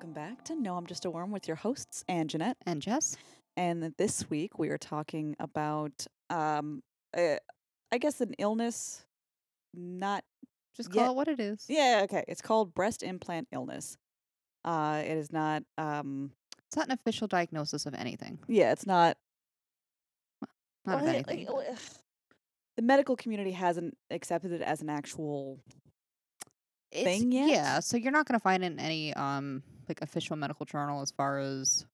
Welcome back to No, I'm Just a Worm with your hosts, Ann Jeanette. And Jess? And this week we are talking about, um, uh, I guess, an illness, not Just call yet- it what it is. Yeah, okay. It's called breast implant illness. Uh, it is not, um, It's not an official diagnosis of anything. yeah, it's not. Not of well, it- anything. like, The medical community hasn't accepted it as an actual. It's- thing yet? Yeah, so you're not going to find it in any um like official medical journal as far as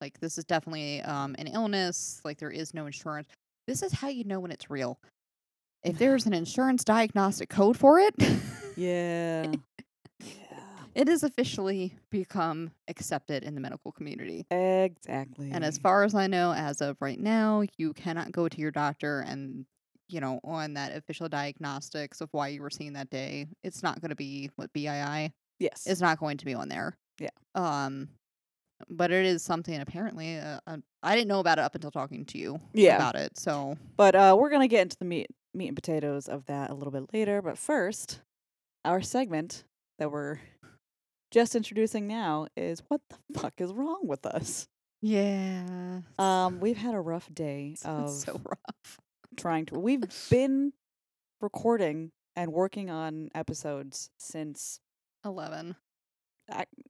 like this is definitely um an illness, like there is no insurance. This is how you know when it's real. If there's an insurance diagnostic code for it, Yeah. yeah. it has officially become accepted in the medical community. Exactly. And as far as I know, as of right now, you cannot go to your doctor and, you know, on that official diagnostics of why you were seen that day. It's not going to be what BII yes. is not going to be on there. Yeah. Um, but it is something apparently uh, uh, I didn't know about it up until talking to you yeah. about it. So, but uh, we're gonna get into the meat meat and potatoes of that a little bit later. But first, our segment that we're just introducing now is what the fuck is wrong with us? Yeah. Um, we've had a rough day of so rough trying to. We've been recording and working on episodes since 11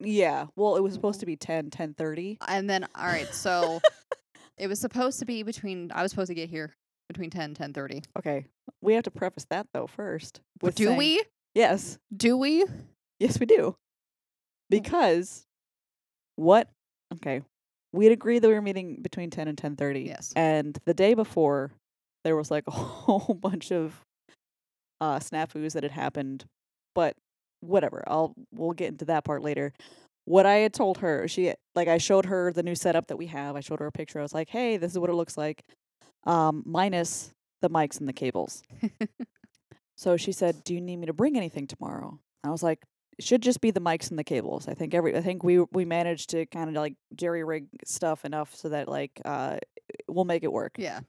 yeah. Well, it was supposed to mm-hmm. be 10, 10.30. And then, all right, so it was supposed to be between, I was supposed to get here between 10 10.30. Okay. We have to preface that, though, first. Do saying, we? Yes. Do we? Yes, we do. Mm. Because what? Okay. We had agreed that we were meeting between 10 and 10.30. Yes. And the day before, there was like a whole bunch of uh, snafus that had happened, but whatever. I'll we'll get into that part later. What I had told her, she like I showed her the new setup that we have. I showed her a picture. I was like, "Hey, this is what it looks like, um, minus the mics and the cables." So she said, "Do you need me to bring anything tomorrow?" I was like, "It should just be the mics and the cables." I think every I think we we managed to kind of like jerry rig stuff enough so that like uh we'll make it work. Yeah.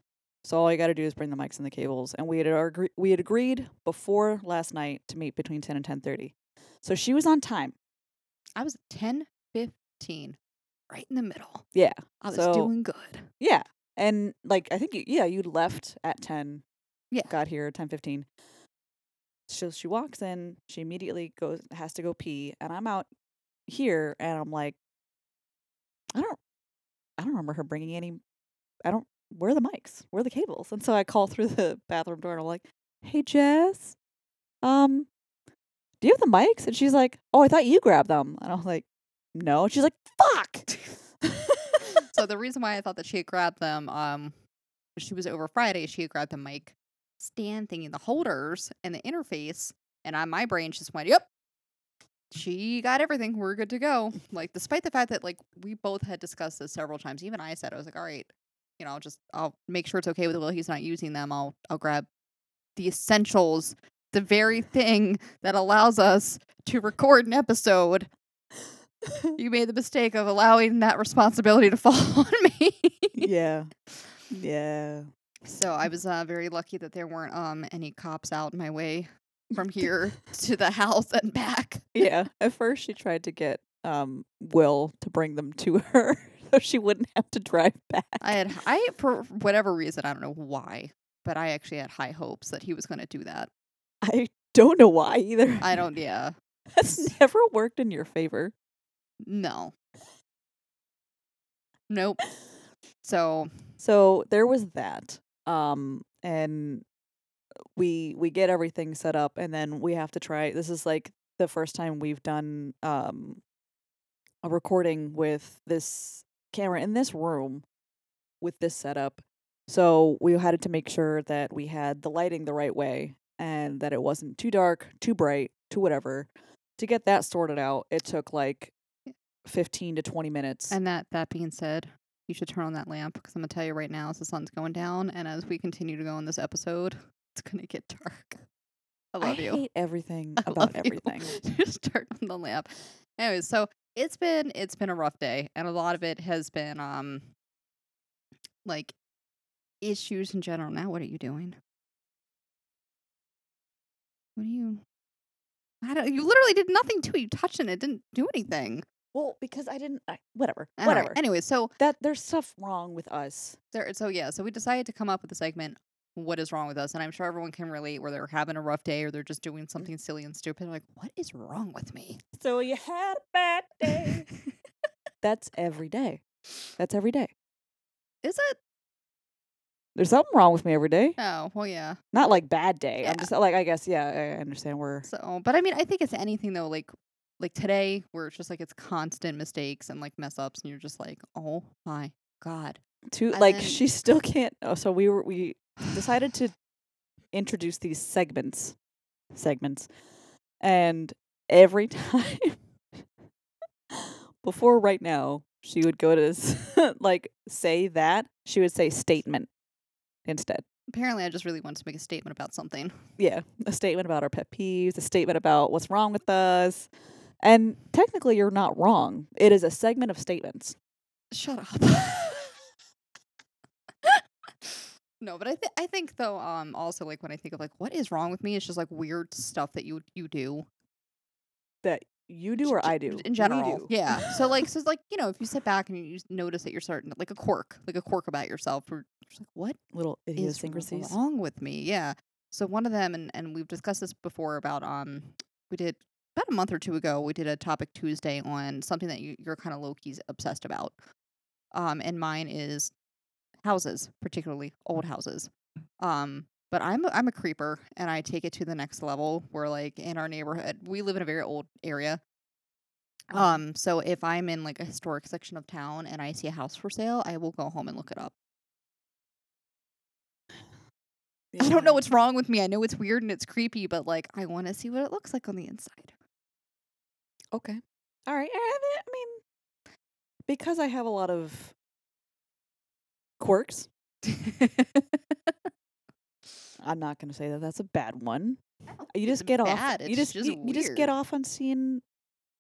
So all you got to do is bring the mics and the cables. And we had agree- we had agreed before last night to meet between 10 and 10:30. So she was on time. I was 10, 15, right in the middle. Yeah. I was So- doing good. Yeah. And like I think you, yeah, you left at 10. Yeah. Got here at 10:15. So she walks in, she immediately goes has to go pee, and I'm out here and I'm like I don't I don't remember her bringing any I don't where are the mics? Where are the cables? And so I call through the bathroom door and I'm like, "Hey Jess, um do you have the mics?" And she's like, "Oh, I thought you grabbed them." And I was like, "No." She's like, "Fuck." so the reason why I thought that she had grabbed them, um, she was over Friday. She had grabbed the mic stand thingy, the holders, and the interface, and on my brain just went, "Yep, she got everything. We're good to go." Like, despite the fact that like we both had discussed this several times, even I said I was like, "All right, you know, I'll just I'll make sure it's okay with Will. He's not using them. I'll I'll grab the essentials." The very thing that allows us to record an episode you made the mistake of allowing that responsibility to fall on me. yeah. Yeah. so I was uh, very lucky that there weren't um any cops out my way from here to the house and back. Yeah. At first, she tried to get um Will to bring them to her so she wouldn't have to drive back. I had I for whatever reason I don't know why, but I actually had high hopes that he was going to do that. I don't know why either. I don't. Yeah, That's never worked in your favor. no, nope. So So there was that. Um and we we get everything set up and then we have to try this is like the first time we've done um a recording with this camera in this room with this setup. So we had to make sure that we had the lighting the right way and that it wasn't too dark, too bright, too whatever. To get that sorted out, it took like 15 to 20 minutes. and that that being said. You should turn on that lamp because I'm gonna tell you right now, as the sun's going down, and as we continue to go in this episode, it's gonna get dark. I love you. hate everything I about everything. Just turn on the lamp. Anyways, so it's been it's been a rough day, and a lot of it has been um like issues in general. Now, what are you doing? What are you? I don't. You literally did nothing to it. You touched it. It didn't do anything. Well, because I didn't. I, whatever. All right, whatever. Anyway, so That there's stuff wrong with us. there so yeah, so we decided to come up with a segment what is wrong with us? And I'm sure everyone can relate where they're having a rough day or they're just doing mm. something silly and stupid. Like, what is wrong with me? So you had a bad day. That's every day. That's every day. is it? There's something wrong with me every day. Oh, well, yeah. Not like bad day. Yeah. I'm just uh, like I guess yeah. I understand where. So, but I mean, I think it's anything though, like like today, where it's just like it's constant mistakes and like mess ups, and you're just like, oh my god. to And like then- she still can't oh, so we were we decided to introduce these segments segments and every time before right now she would go to like say that she would say statement instead Apparently, I just really wanted to make a statement about something. yeah a statement about our pet peeves a statement about what's wrong with us and technically you're not wrong it is a segment of statements Shut up. no, but I think I think though, um, also like when I think of like what is wrong with me, it's just like weird stuff that you you do that you do or i do in general. do. Yeah. So like so it's like you know if you sit back and you notice that you're starting like a quirk, like a quirk about yourself, or just like what little is idiosyncrasies wrong with me? Yeah. So one of them, and and we've discussed this before about um we did about a month or two ago we did a topic Tuesday on something that you, you're kind of Loki's obsessed about. Um, and mine is houses, particularly old houses. Um, but I'm a, I'm a creeper, and I take it to the next level. Where like in our neighborhood, we live in a very old area. Um, so if I'm in like a historic section of town and I see a house for sale, I will go home and look it up. I don't know what's wrong with me. I know it's weird and it's creepy, but like I want to see what it looks like on the inside. Okay. All right. I I mean, because I have a lot of quirks, I'm not going to say that that's a bad one. You just get bad, off. You just, just you, you just get off on seeing.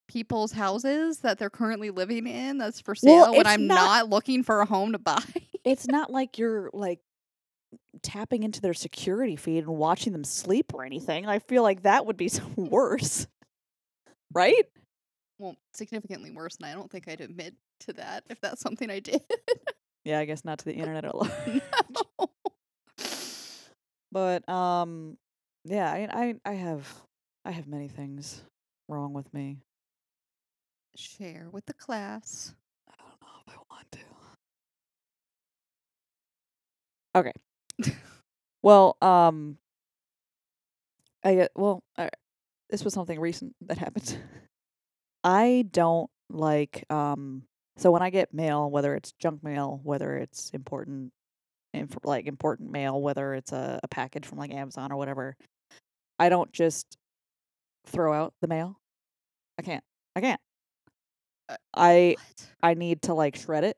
People's houses that they're currently living in that's for sale Well, when I'm not- not looking for a home to buy. It's not like you're like tapping into their security feed and watching them sleep or anything. I feel like that would be worse, right? well, significantly worse, and I don't think I'd admit to that if that's something I did. Yeah, I guess not to the internet at large. no. But um, yeah, I I I have I have many things wrong with me. Share with the class. I don't know if I want to. Okay. Well, um, I well. Uh, this was something recent that happened. I don't like um. So when I get mail, whether it's junk mail, whether it's important, inf- like important mail, whether it's a, a package from like Amazon or whatever, I don't just throw out the mail. I can't. I can't. I What? I need to like shred it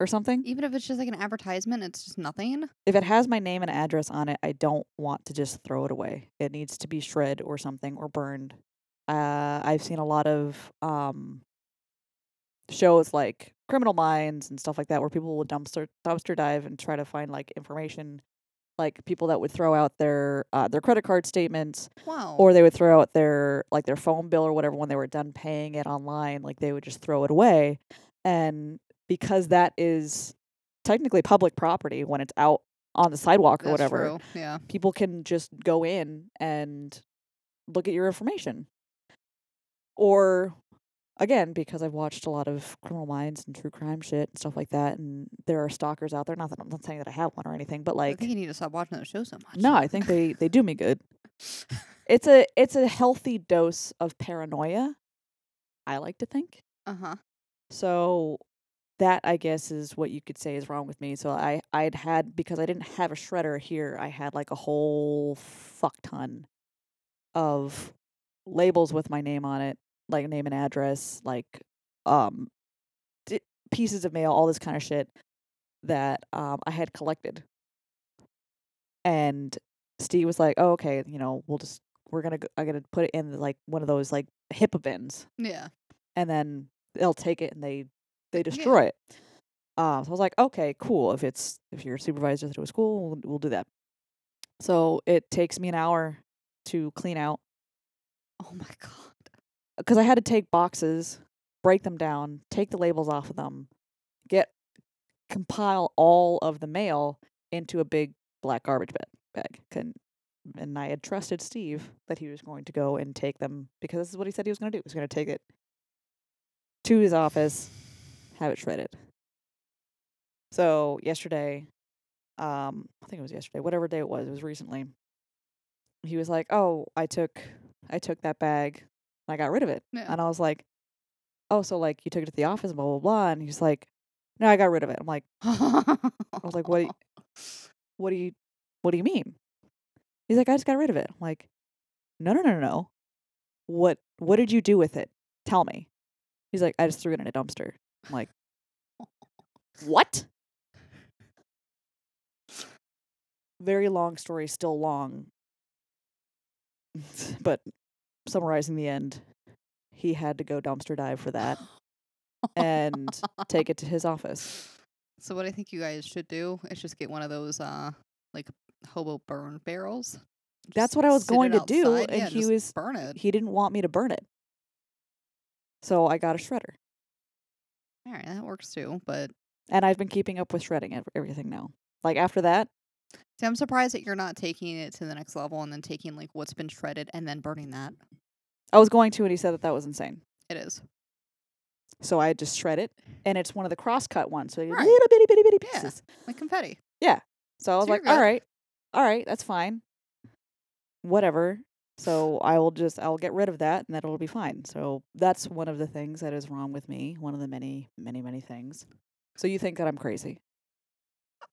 or something. Even if it's just like an advertisement, it's just nothing. If it has my name and address on it, I don't want to just throw it away. It needs to be shred or something or burned. Uh, I've seen a lot of um, shows like Criminal Minds and stuff like that, where people will dumpster dumpster dive and try to find like information, like people that would throw out their uh, their credit card statements, Wow. or they would throw out their like their phone bill or whatever when they were done paying it online. Like they would just throw it away, and because that is technically public property when it's out on the sidewalk or That's whatever, True. Yeah. people can just go in and look at your information. Or again, because I've watched a lot of criminal minds and true crime shit and stuff like that, and there are stalkers out there. Not that I'm not saying that I have one or anything, but I like think you need to stop watching those shows so much. no, I think they they do me good. It's a it's a healthy dose of paranoia. I like to think. Uh huh. So that I guess is what you could say is wrong with me. So I I'd had because I didn't have a shredder here, I had like a whole fuck ton of labels with my name on it, like name and address, like um di- pieces of mail, all this kind of shit that um I had collected. And Steve was like, "Oh, okay, you know, we'll just we're gonna I'm gonna put it in like one of those like HIPAA bins." Yeah. and then they'll take it and they they destroy it. Um, so I was like, okay, cool. If it's if your supervisor to a school, we'll, we'll do that. So it takes me an hour to clean out Oh my god. because I had to take boxes break them down, take the labels off of them, get compile all of the mail into a big black garbage bag. bag. And I had trusted Steve that he was going to go and take them because this is what he said he was going to do. He was going to take it to his office, have it shredded. So yesterday, um, I think it was yesterday, whatever day it was, it was recently. He was like, "Oh, I took, I took that bag, and I got rid of it," Yeah. and I was like, "Oh, so like you took it to the office, blah blah blah," and he's like, "No, I got rid of it." I'm like, I was like, "What do "What do you, what do you mean?" He's like, "I just got rid of it." I'm like, "No, no, no, no, no. What, what did you do with it? Tell me." He's like, "I just threw it in a dumpster." I'm like, "What?" Very long story, still long. but summarizing the end, he had to go dumpster dive for that and take it to his office. So what I think you guys should do is just get one of those uh like hobo burn barrels. That's what I was going to do, outside, and yeah, he was burn it. he didn't want me to burn it. So I got a shredder. All right, that works too. But And I've been keeping up with shredding everything now. Like after that, see, I'm surprised that you're not taking it to the next level and then taking like what's been shredded and then burning that. I was going to, and he said that that was insane. It is. So I just shred it, and it's one of the cross-cut ones, so Right. little bitty bitty bitty Yeah. pieces. Like confetti. Yeah. So I was So like, all right, all right, that's fine. Whatever. So I will just I'll get rid of that, and that'll be fine. So that's one of the things that is wrong with me. One of the many, many, many things. So you think that I'm crazy?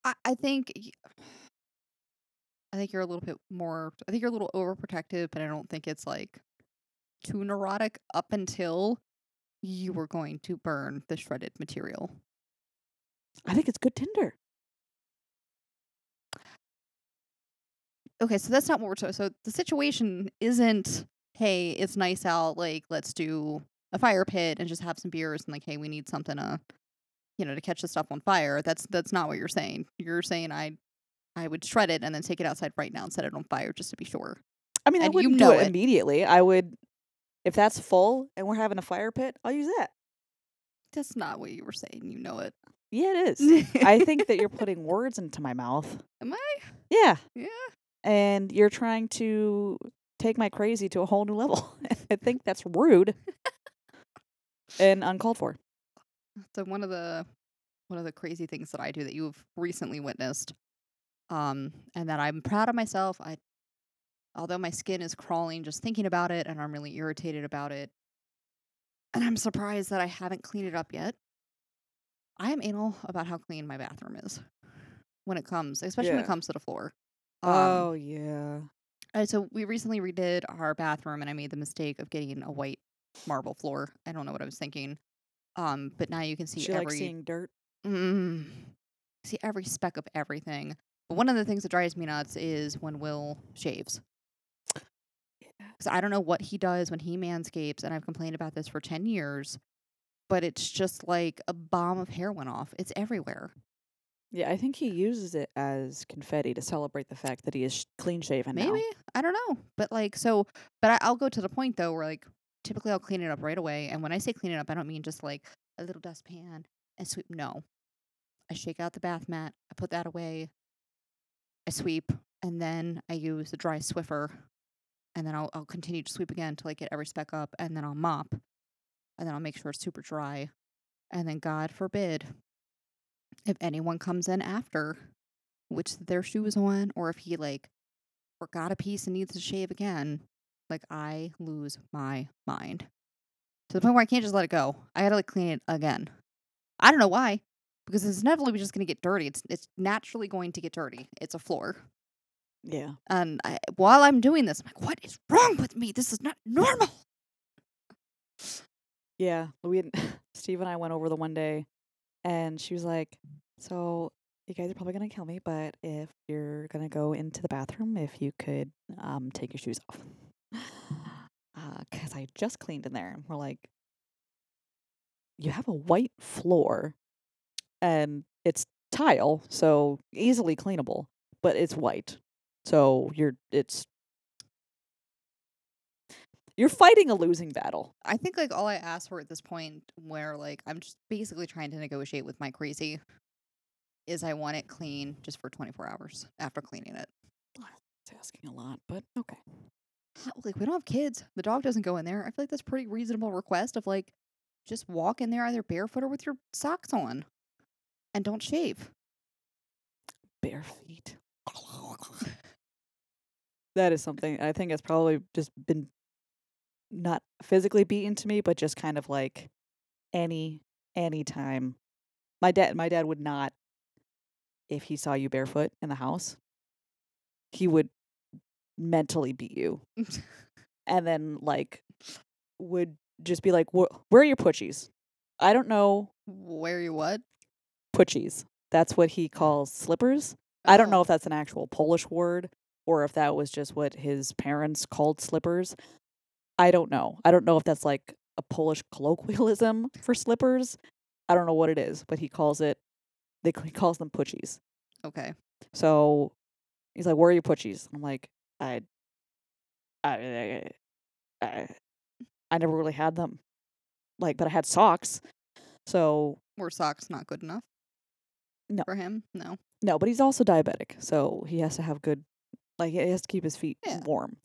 I, I think I think you're a little bit more I think you're a little overprotective, but I don't think it's like too neurotic up until you were going to burn the shredded material. I think it's good Tinder. Okay, so that's not what we're talking. So the situation isn't, hey, it's nice out, like let's do a fire pit and just have some beers and like, hey, we need something to, you know, to catch the stuff on fire. That's that's not what you're saying. You're saying I, I would shred it and then take it outside right now and set it on fire just to be sure. I mean, I And you wouldn't know do it, it. immediately. I would, if that's full and we're having a fire pit, I'll use that. That's not what you were saying. You know it. Yeah, it is. I think that you're putting words into my mouth. Am I? Yeah, Yeah. And you're trying to take my crazy to a whole new level. I think that's rude and uncalled for. So one of the one of the crazy things that I do that you've recently witnessed, um, and that I'm proud of myself. I, although my skin is crawling just thinking about it, and I'm really irritated about it, and I'm surprised that I haven't cleaned it up yet. I am anal about how clean my bathroom is when it comes, especially when it comes to the floor. Um, oh yeah. uh, so we recently redid our bathroom, and I made the mistake of getting a white marble floor. I don't know what I was thinking. Um, but now you can see She every likes seeing dirt. Mm. See every speck of everything. But one of the things that drives me nuts is when Will shaves. Because I don't know what he does when he manscapes, and I've complained about this for 10 years, but it's just like a bomb of hair went off. It's everywhere. Yeah, I think he uses it as confetti to celebrate the fact that he is sh- clean shaven Maybe. now. I don't know. But like, so, but I, I'll go to the point though where like, typically I'll clean it up right away. And when I say clean it up, I don't mean just like a little dustpan and sweep. No. I shake out the bath mat, I put that away, I sweep, and then I use the dry Swiffer. And then I'll, I'll continue to sweep again until I get every speck up. And then I'll mop. And then I'll make sure it's super dry. And then, God forbid, if anyone comes in after, which their shoe is on, or if he like forgot a piece and needs to shave again, like I lose my mind to the point where I can't just let it go. I gotta like clean it again. I don't know why, because it's inevitably just gonna get dirty. It's it's naturally going to get dirty. It's a floor, Yeah. and I, while I'm doing this, I'm like, what is wrong with me? This is not normal. Yeah. We had, Steve and I went over the one day and she was like, So you guys are probably gonna kill me, but if you're gonna go into the bathroom, if you could um take your shoes off. Uh, 'cause I just cleaned in there. And we're like, You have a white floor and it's tile, so easily cleanable, but it's white. So you're it's You're fighting a losing battle. I think like all I asked for at this point, where like I'm just basically trying to negotiate with my crazy, is I want it clean just for 24 hours after cleaning it. It's asking a lot, but okay. Like we don't have kids. The dog doesn't go in there. I feel like that's pretty reasonable request of like just walk in there either barefoot or with your socks on, and don't shave. Bare feet. that is something I think has probably just been not physically beaten to me, but just kind of like any any time. My dad my dad would not if he saw you barefoot in the house, he would mentally beat you. and then like would just be like, "Where are your putchies?" I don't know Where you what? putchies. That's what he calls slippers. I don't oh. know Oh, if that's an actual Polish word or if that was just what his parents called slippers. I don't know. I don't know if that's like a Polish colloquialism for slippers. I don't know what it is, but he calls it. They he calls them putchies. Okay. So he's like, "Where are your putchies?" I'm like, "I, I, I, I, never really had them. Like, but I had socks. So Were socks not good enough? No. For him? No. no, but he's also diabetic, so he has to have good, like, he has to keep his feet Yeah. warm.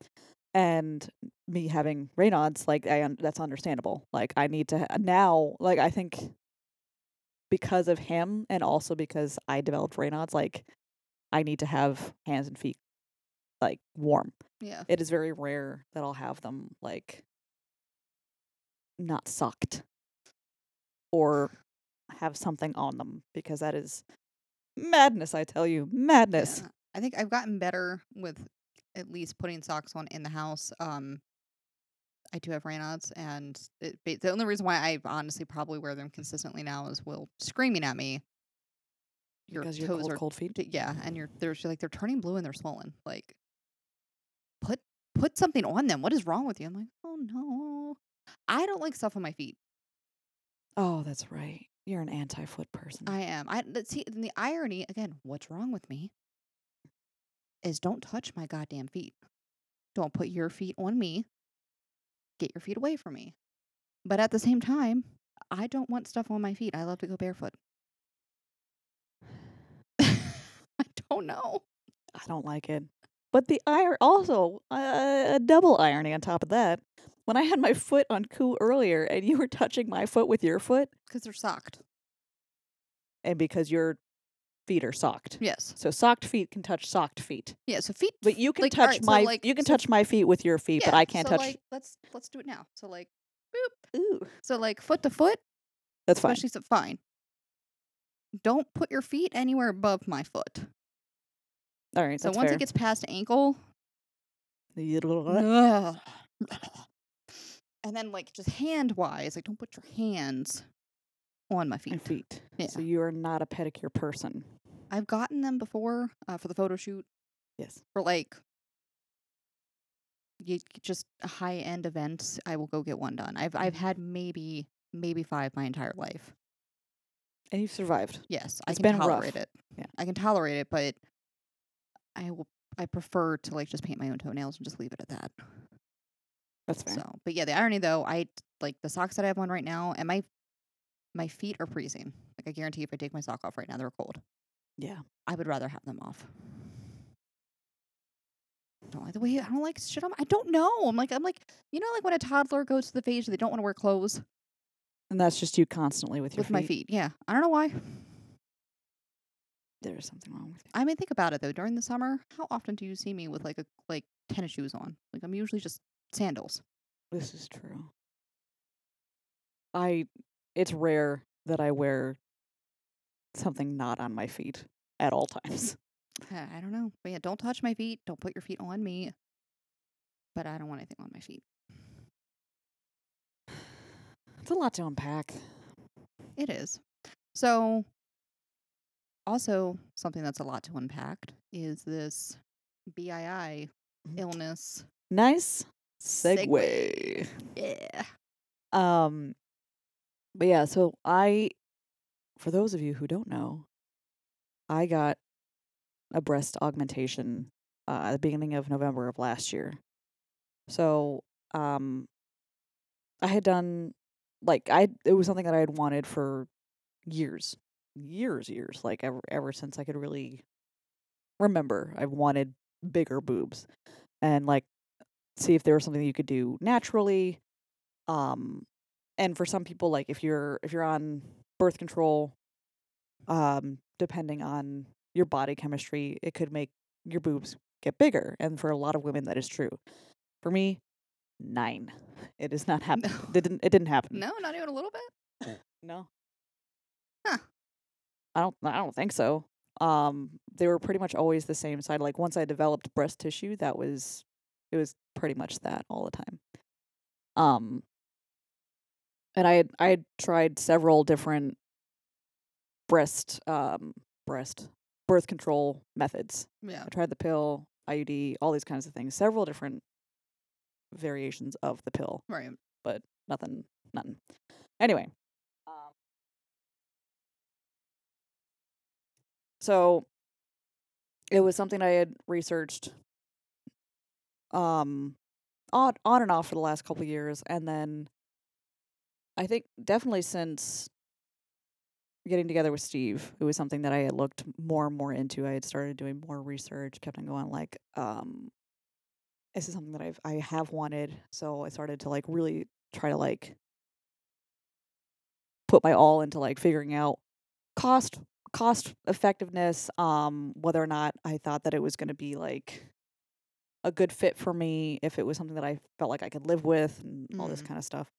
And me having Raynaud's, like, I un- that's understandable. Like, I need to ha- now, like, I think because of him and also because I developed Raynaud's, like, I need to have hands and feet like warm. Yeah. It is very rare that I'll have them like not sucked or have something on them because that is madness, I tell you. Madness. Yeah. I think I've gotten better with at least putting socks on in the house. Um, I do have Raynaud's, and it, the only reason why I honestly probably wear them consistently now is Will screaming at me. Your because toes cold, are cold feet. yeah, and you're they're like they're turning blue and they're swollen. Like, put put something on them. What is wrong with you? I'm like, oh no, I don't like stuff on my feet. Oh, that's right. You're an anti foot person. I am. I see the irony again. What's wrong with me? Is don't touch my goddamn feet. Don't put your feet on me. Get your feet away from me. But at the same time, I don't want stuff on my feet. I love to go barefoot. I don't know. I don't like it. But the iron also uh, a double irony on top of that. When I had my foot on Koo earlier and you were touching my foot with your foot, Because they're socked. and because your feet are socked. Yes. So socked feet can touch socked feet. Yeah. So feet. But you can Like, touch alright, so, my like- you can so- touch my feet with your feet, but I can't so, touch Like, let's let's do it now. So like, boop. Ooh. so like foot to foot. That's fine. Especially so fine. Don't put your feet anywhere above my foot. All right, So once fair. it gets past ankle. Ugh. and then like just hand wise, like don't put your hands on my feet. my feet. Yeah. So you are not a pedicure person. I've gotten them before uh, for the photo shoot Yes. for like you just high end events. I will go get one done. I've I've Mm-hmm. had maybe maybe five my entire life. And you've survived. Yes, It's I can been rough. tolerate it. Yeah. I can tolerate it, but I will. I prefer to like just paint my own toenails and just leave it at that. That's fair. So, but yeah, the irony though, I like the socks that I have on right now, and my my feet are freezing. Like I guarantee, if I take my sock off right now, they're cold. Yeah. I would rather have them off. I Don't like the way I don't like shit on. I don't know. I'm like I'm like you know like when a toddler goes to the phase they don't want to wear clothes And that's just you constantly with your with my feet. Yeah, I don't know why. There's something wrong with you. I mean, think about it though. During the summer, how often do you see me with like a like tennis shoes on? Like I'm usually just sandals. This is true. I it's rare that I wear something not on my feet at all times. I I don't know. But yeah, don't touch my feet. Don't put your feet on me. But I don't want anything on my feet. It's a lot to unpack. It is. So, also something that's a lot to unpack is this BII Mhm. illness. Nice Segue. segue. Yeah. Um but yeah, so I for those of you who don't know, I got a breast augmentation uh, at the beginning of November of last year. So um I had done like I it was something that I had wanted for years. Years, years. Like ever ever since I could really remember. I wanted bigger boobs. And like see if there was something you could do naturally. Um and for some people like if you're if you're on birth control um depending on your body chemistry, it could make your boobs get bigger. And for a lot of women that is true. For me, 9. It is not happening. No. It didn't it didn't happen. No, not even a little bit. No. Huh. I don't I don't think so. Um they were pretty much always the same side. Like once I developed breast tissue, that was it was pretty much that all the time. Um and I had I had tried several different breast um breast birth control methods. Yeah. I tried the pill, IUD, all these kinds of things. Several different variations of the pill Right. but nothing, nothing. Anyway, um, so it was something I had researched, um, on on and off for the last couple of years, and then I think definitely since getting together with Steve, it was something that I had looked more and more into. I had started doing more research, kept on going like, um, this is something that I've I have wanted. So I started to like really try to like put my all into like figuring out cost cost effectiveness, um, whether or not I thought that it was gonna be like a good fit for me, if it was something that I felt like I could live with and all this Mhm. kind of stuff.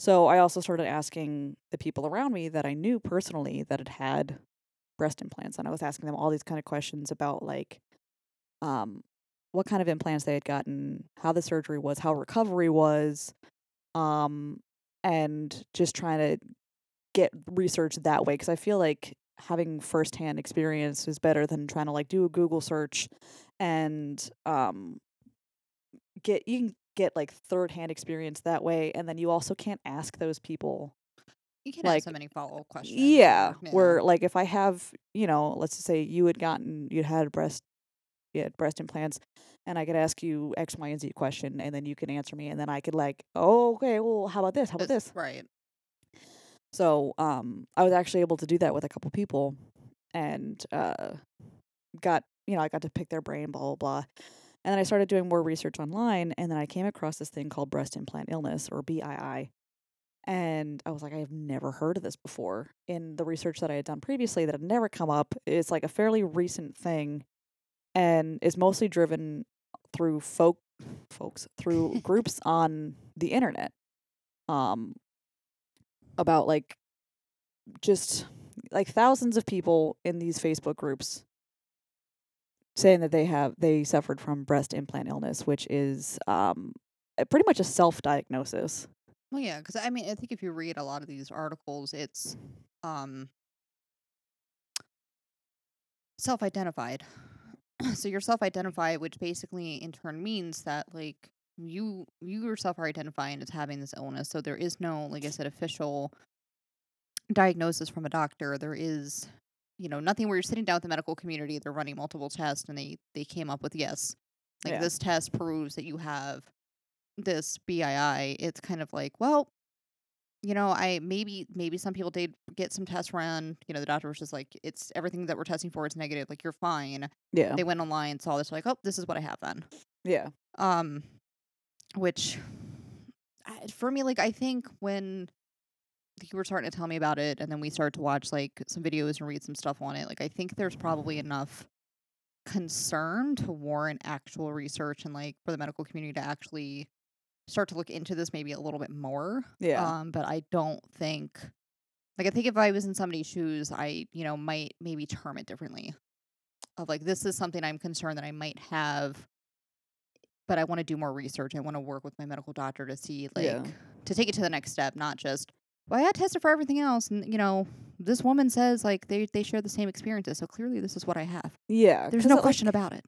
So I also started asking the people around me that I knew personally that had had breast implants, and I was asking them all these kind of questions about like, um, what kind of implants they had gotten, how the surgery was, how recovery was, um, and just trying to get research that way because I feel like having firsthand experience is better than trying to like do a Google search and um get you can get like third hand experience that way and then you also can't ask those people You can Like, ask so many follow up questions. yeah, or- where like if I have, you know, let's just say you had gotten you had breast you had breast implants and I could ask you X, Y, and Z question and then you can answer me and then I could like, oh, okay, well, how about this? How about It's- this? Right. So um I was actually able to do that with a couple people and uh got you know, I got to pick their brain, blah blah blah. And then I started doing more research online and then I came across this thing called breast implant illness or BII. And I was like, I have never heard of this before. In the research that I had done previously that had never come up, it's like a fairly recent thing and is mostly driven through folk folks through groups on the internet. Um about like just like thousands of people in these Facebook groups saying that they have they suffered from breast implant illness, which is um pretty much a self diagnosis. Well, yeah, because I mean, I think if you read a lot of these articles, it's um self-identified. so you're self-identified, which basically in turn means that like you you yourself are identifying as having this illness. So there is no, like I said, official diagnosis from a doctor. There is, you know, nothing where you're sitting down with the medical community. They're running multiple tests, and they they came up with yes, like Yeah. this test proves that you have this BII. It's kind of like, well, you know, I maybe maybe some people did get some tests run. You know, the doctor was just like, it's everything that we're testing for is negative. Like you're fine. Yeah. They went online, saw this, like, oh, this is what I have then. Yeah. Um, which I- for me, like, I think when you were starting to tell me about it, and then we started to watch like some videos and read some stuff on it, like, I think there's probably enough concern to warrant actual research and like for the medical community to actually start to look into this maybe a little bit more. Yeah. Um, but I don't think like I think if I was in somebody's shoes, I, you know, might maybe term it differently. Of like this is something I'm concerned that I might have but I want to do more research. I want to work with my medical doctor to see like Yeah. to take it to the next step, not just well, I got tested for everything else and you know, this woman says like they they share the same experiences, so clearly this is what I have. Yeah. there's no it, like, question about it.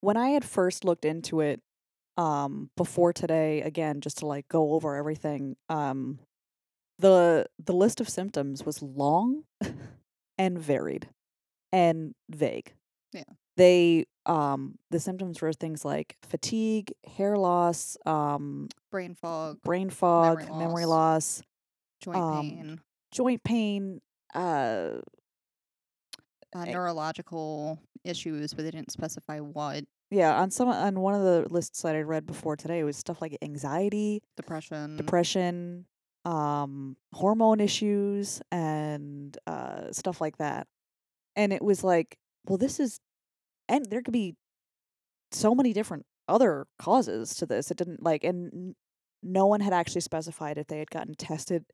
when I had first looked into it um before today again just to like go over everything um the the list of symptoms was long and varied and vague. Yeah. they um the symptoms were things like fatigue, hair loss, um Brain fog, brain fog, Memory memory loss. loss, joint um, pain, joint pain, uh uh, eh. neurological issues, but they didn't specify what. yeah, on some on one of the lists that I read before today it was stuff like anxiety, Depression. depression, um, hormone issues, and uh, stuff like that. And it was like, well, this is, and there could be so many different other causes to this. It didn't like, and no one had actually specified if they had gotten tested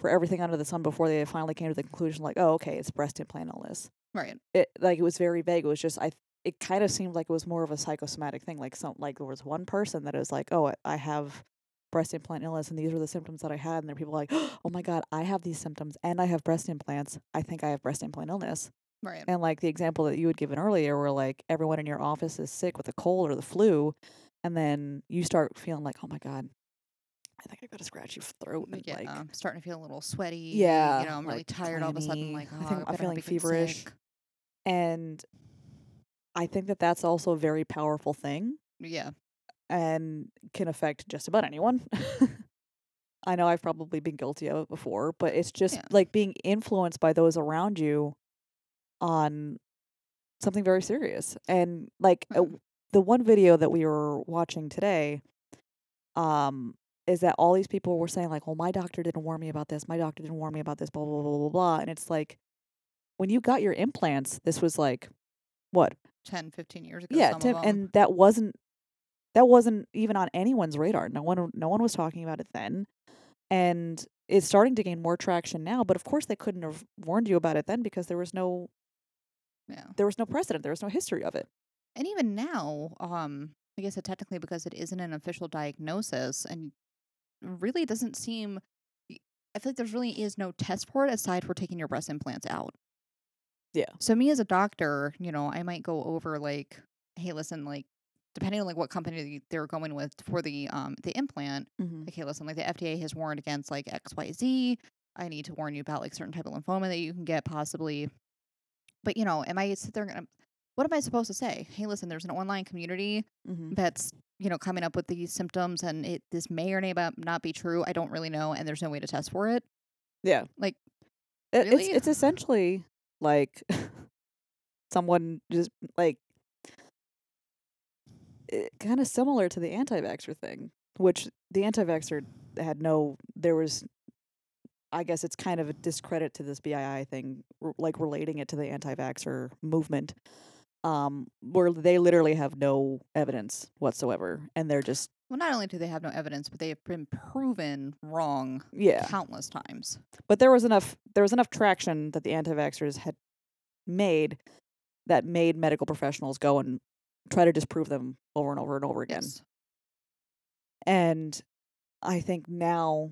for everything under the sun before they finally came to the conclusion, like, oh, okay, it's breast implant illness. Right. It like it was very vague. It was just I. It kind of seemed like it was more of a psychosomatic thing. Like some like there was one person that was like, oh, I- have breast implant illness and these are the symptoms that I had and there are people like, oh my god, I have these symptoms and I have breast implants. I think I have breast implant illness. Right. And like the example that you had given earlier, where like everyone in your office is sick with a cold or the flu, and then you start feeling like, oh my god, I think I've got a scratchy throat. And yeah. like, I'm starting to feel a little sweaty. Yeah, You know, I'm really like tired all of a sudden. Like, I oh, think I'm feeling feverish. sick." and I think that that's also a very powerful thing Yeah. and can affect just about anyone. I know I've probably been guilty of it before, but it's just Yeah. like being influenced by those around you on something very serious. And like uh, Mhm. the one video that we were watching today um is that all these people were saying like, "Well, my doctor didn't warn me about this. My doctor didn't warn me about this blah blah blah blah blah." And it's like when you got your implants, this was like what? 10, 15 years ago. Yeah, some Tim, of 'em. and that wasn't that wasn't even on anyone's radar. No one no one was talking about it then. And it's starting to gain more traction now, but of course they couldn't have warned you about it then because there was no yeah. there was no precedent, there was no history of it. And even now, um, like I guess technically because it isn't an official diagnosis and really doesn't seem I feel like there's really is no test for it aside for taking your breast implants out. Yeah. So me as a doctor, you know, I might go over like, hey, listen, like depending on like what company they're going with for the um the implant, Mm-hmm. okay, listen, like the FDA has warned against like XYZ. I need to warn you about like certain type of lymphoma that you can get possibly. But you know, am I sit there and what am I supposed to say? Hey, listen, there's an online community Mm-hmm. that's you know coming up with these symptoms, and it this may or may not be true. I don't really know, and there's no way to test for it. Yeah. Like, It, really? It's it's essentially like someone just like eh, kind of similar to the anti-vaxxer thing, which the anti-vaxxer had no there was I guess it's kind of a discredit to this BII thing, r- like relating it to the anti-vaxxer movement, um, where they literally have no evidence whatsoever, and they're just well, not only do they have no evidence, but they have been proven wrong yeah. countless times. But there was enough there was enough traction that the anti-vaxxers had made that made medical professionals go and try to disprove them over and over and over again. Yes. And I think now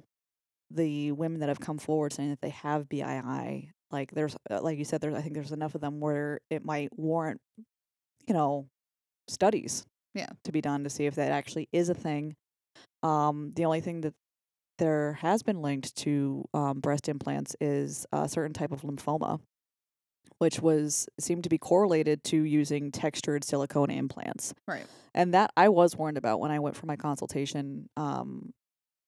the women that have come forward saying that they have BII, like there's uh, like you said, there's I think there's enough of them where it might warrant, you know, studies. Yeah. To be done to see if that actually is a thing. Um, the only thing that there has been linked to um, breast implants is a certain type of lymphoma, which was seemed to be correlated to using textured silicone implants Right. and that I was warned about when I went for my consultation. Um,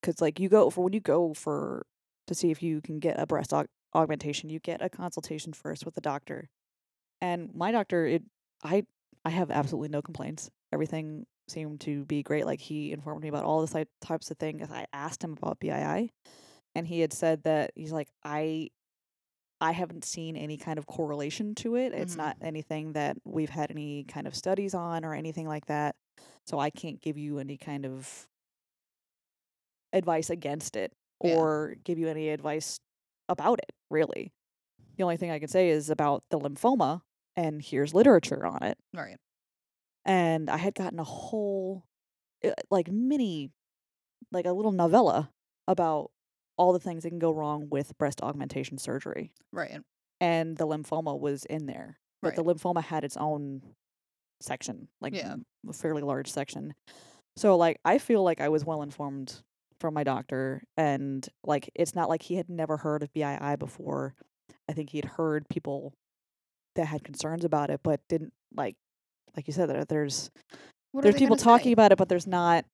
because like you go for when you go for to see if you can get a breast augmentation, you get a consultation first with the doctor, and my doctor, it I I have absolutely no complaints. Everything seemed to be great. Like he informed me about all the types of things. I asked him about BII, and he had said that he's like I. I haven't seen any kind of correlation to it. It's Mhm. not anything that we've had any kind of studies on or anything like that. So I can't give you any kind of advice against it Yeah. or give you any advice about it, really. The only thing I can say is about the lymphoma, and here's literature on it. Right. And I had gotten a whole, uh, like, mini, like a little novella about all the things that can go wrong with breast augmentation surgery. Right. And the lymphoma was in there. But the lymphoma had its own section, like Yeah. a fairly large section. So like I feel like I was well informed from my doctor and like it's not like he had never heard of BII before. I think he had heard people that had concerns about it but didn't like like you said, there there's What there's people talking say? about it, but there's not.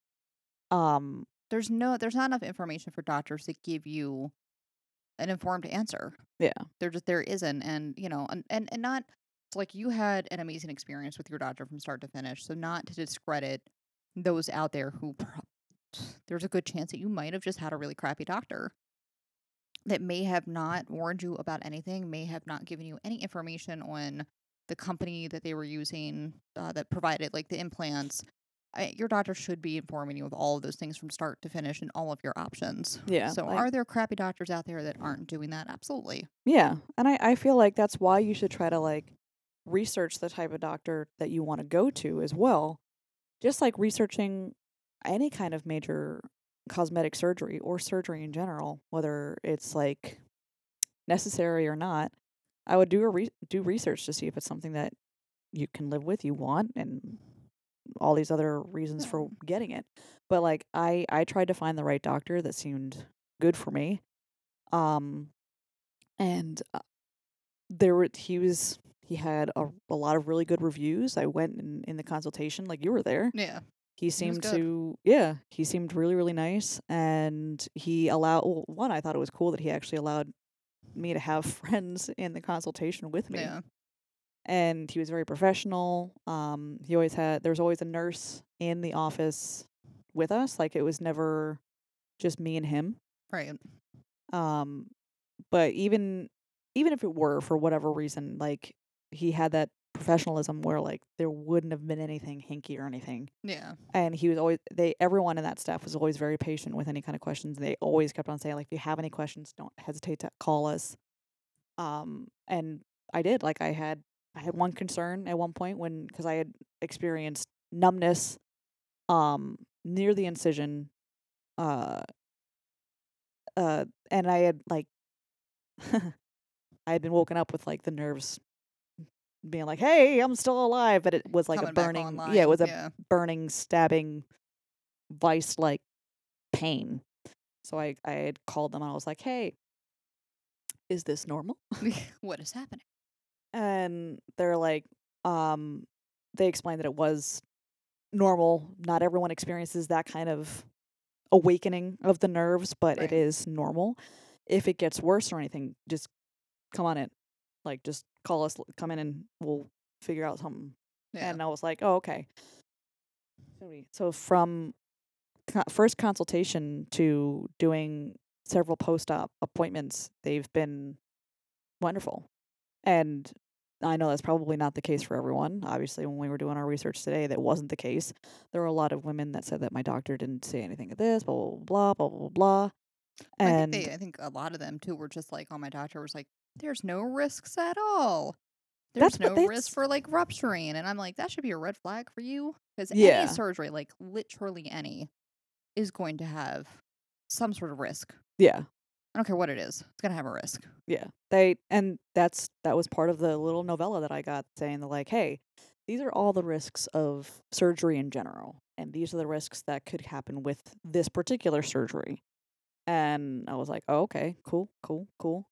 Um, There's no there's not enough information for doctors to give you an informed answer. Yeah. There just there isn't and you know and and, and not like you had an amazing experience with your doctor from start to finish. So not to discredit those out there who there's a good chance that you might have just had a really crappy doctor that may have not warned you about anything, may have not given you any information on the company that they were using uh, that provided like the implants. I, your doctor should be informing you of all of those things from start to finish and all of your options. Yeah, So like- are there crappy doctors out there that aren't doing that? Absolutely. yeah, and I I feel like that's why you should try to like research the type of doctor that you want to go to as well, just like researching any kind of major cosmetic surgery or surgery in general, whether it's like necessary or not. I would do a re- do research to see if it's something that you can live with, you want, and all these other reasons for getting it. But like I I tried to find the right doctor that seemed good for me. Um and uh, there were he was he had a, a lot of really good reviews. I went in, in the consultation like you were there. Yeah. He seemed good. to yeah, he seemed really really nice and he allowed well, one I thought it was cool that he actually allowed me to have friends in the consultation with me Yeah. and he was very professional. Um, he always had there was always a nurse in the office with us. Like it was never just me and him. Right. Um, but even even if it were for whatever reason, like he had that professionalism where like there wouldn't have been anything hinky or anything. Yeah. And he was always they everyone in that staff was always very patient with any kind of questions. They always kept on saying like if you have any questions, don't hesitate to call us. Um, and I did like I had I had one concern at one point when because I had experienced numbness um near the incision uh uh and I had like I had been woken up with like the nerves being like, "Hey, I'm still alive," but it was like Coming a burning, yeah, it was a yeah. burning, stabbing, vice like pain. So I I had called them and I was like, "Hey, is this normal?" what is happening? And they're like, um, they explained that it was normal. Not everyone experiences that kind of awakening of the nerves, but Right. it is normal. If it gets worse or anything, just come on in. Like, just call us, come in, and we'll figure out something. Yeah. And I was like, oh, okay. So from co- first consultation to doing several post-op appointments, they've been wonderful. And I know that's probably not the case for everyone. Obviously, when we were doing our research today, that wasn't the case. There were a lot of women that said that my doctor didn't say anything of this, blah blah blah blah blah blah. I And think they, I think a lot of them too were just like, oh, my doctor was like, there's no risks at all. There's That's no they risk for like rupturing, and I'm like, that should be a red flag for you because Yeah. any surgery, like literally any, is going to have some sort of risk. yeah, I don't care what it is; it's gonna have a risk. Yeah. They and that's that was part of the little novella that I got saying that like, hey, these are all the risks of surgery in general. And these are the risks that could happen with this particular surgery. And I was like, oh, okay, cool, cool, cool.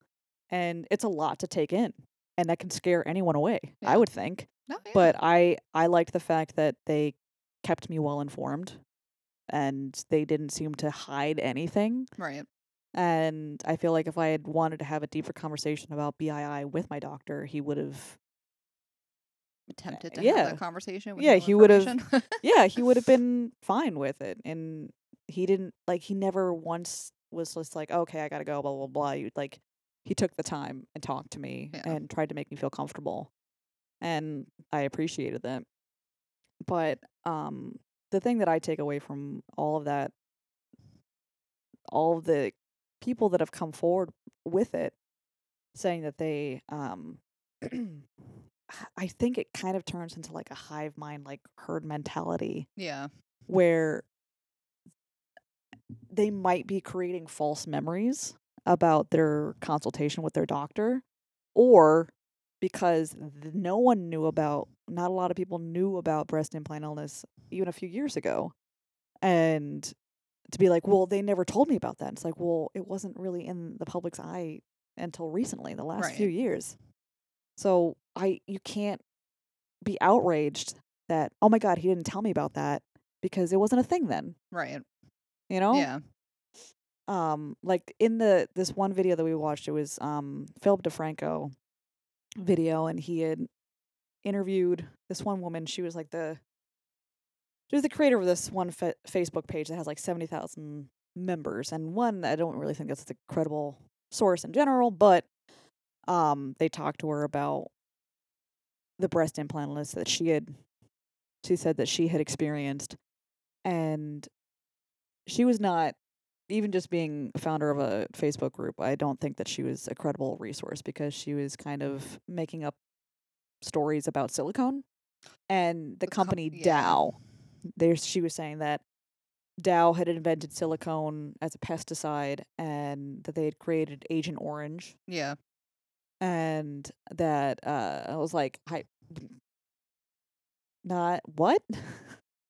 And it's a lot to take in. And that can scare anyone away, Yeah. I would think. No, yeah. But I I liked the fact that they kept me well informed and they didn't seem to hide anything. right, And I feel like if I had wanted to have a deeper conversation about BII with my doctor, he would have, attempted to yeah. have that conversation. With Yeah, no he would've- yeah, he would have been fine with it. And he didn't, like, he never once was just like, okay, I got to go, blah, blah, blah. You, like, he took the time and talked to me Yeah. and tried to make me feel comfortable. And I appreciated that. But um, the thing that I take away from all of that, all of the people that have come forward with it, saying that they, um, I think it kind of turns into like a hive mind, like herd mentality, yeah, where they might be creating false memories about their consultation with their doctor, or because no one knew about, not a lot of people knew about breast implant illness even a few years ago. And to be like, well, they never told me about that. It's like, well, it wasn't really in the public's eye until recently, the last few years. So I, you can't be outraged that oh my god, he didn't tell me about that because it wasn't a thing then. Right. You know? Yeah. Um like in the this one video that we watched it was um philip defranco video and he had interviewed this one woman. She was like the she was the creator of this one fa- facebook page that has like 70,000 members and one i don't really think that's the credible source in general but um they talked to her about the breast implant illness that she had she said that she had experienced and she was not even just being founder of a Facebook group, I don't think that she was a credible resource because she was kind of making up stories about silicone and the, The com- company yeah. Dow. There's she was saying that Dow had invented silicone as a pesticide and that they had created Agent Orange Yeah. and that uh I was like, I not what?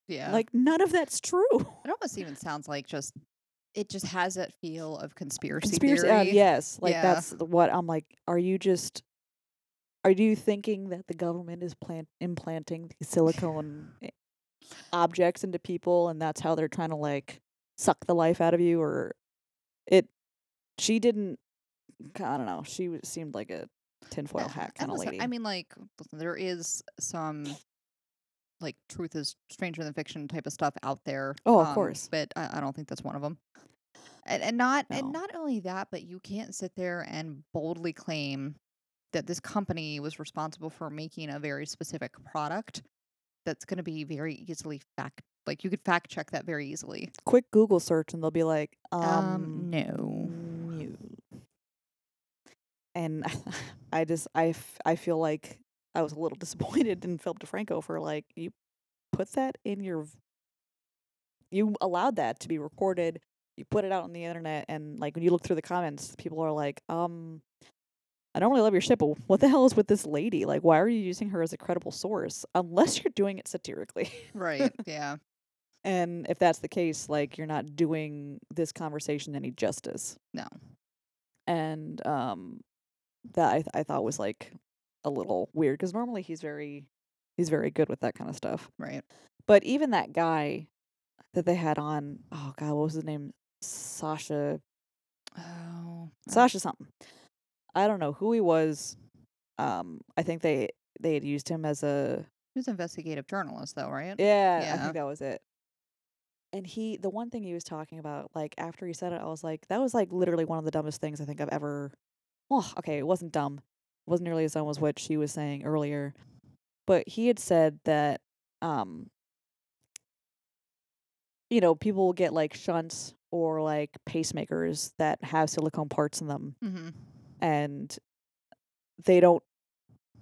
Yeah. like none of that's true. it almost even sounds like just it just has that feel of conspiracy, conspiracy uh, yes like Yeah. that's what i'm like are you just are you thinking that the government is plant implanting these silicone objects into people and that's how they're trying to like suck the life out of you or it she didn't i don't know she seemed like a tinfoil hat kind of lady I mean, like, there is some like truth is stranger than fiction type of stuff out there. Oh, of um, course. but I, I don't think that's one of them. And, and not No. and not only that, but you can't sit there and boldly claim that this company was responsible for making a very specific product that's going to be very easily fact like you could fact check that very easily. quick google search and they'll be like um, Um, no. no. and i just I, f- I feel like i was a little disappointed in philip defranco for like you put that in your you allowed that to be recorded you put it out on the internet and like when you look through the comments people are like um i don't really love your shit but what the hell is with this lady like why are you using her as a credible source unless you're doing it satirically Right. yeah. and if that's the case like you're not doing this conversation any justice No. and um that I, th- I thought was like a little weird because normally he's very he's very good with that kind of stuff Right. but even that guy that they had on oh god what was his name sasha Oh. sasha something i don't know who he was um i think they they had used him as a He was an investigative journalist, though, right? yeah, yeah, I think that was it. And he, the one thing he was talking about, like after he said it, I was like, that was like literally one of the dumbest things I think I've ever. Well, okay, it wasn't dumb. Wasn't nearly as dumb as what she was saying earlier. But he had said that, um, you know, people will get like shunts or like pacemakers that have silicone parts in them, Mm-hmm. and they don't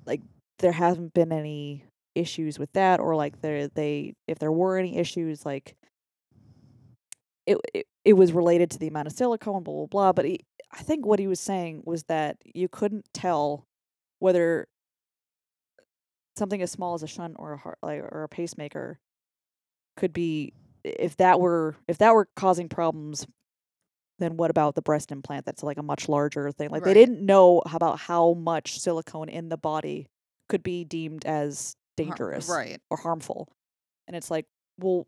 like there hasn't been any issues with that or like there they if there were any issues like it, it it was related to the amount of silicone blah blah blah but he, i think what he was saying was that you couldn't tell whether something as small as a shunt or a heart, like or a pacemaker could be if that were if that were causing problems then what about the breast implant that's like a much larger thing like Right. they didn't know about how much silicone in the body could be deemed as Har- dangerous Right. or harmful and it's like well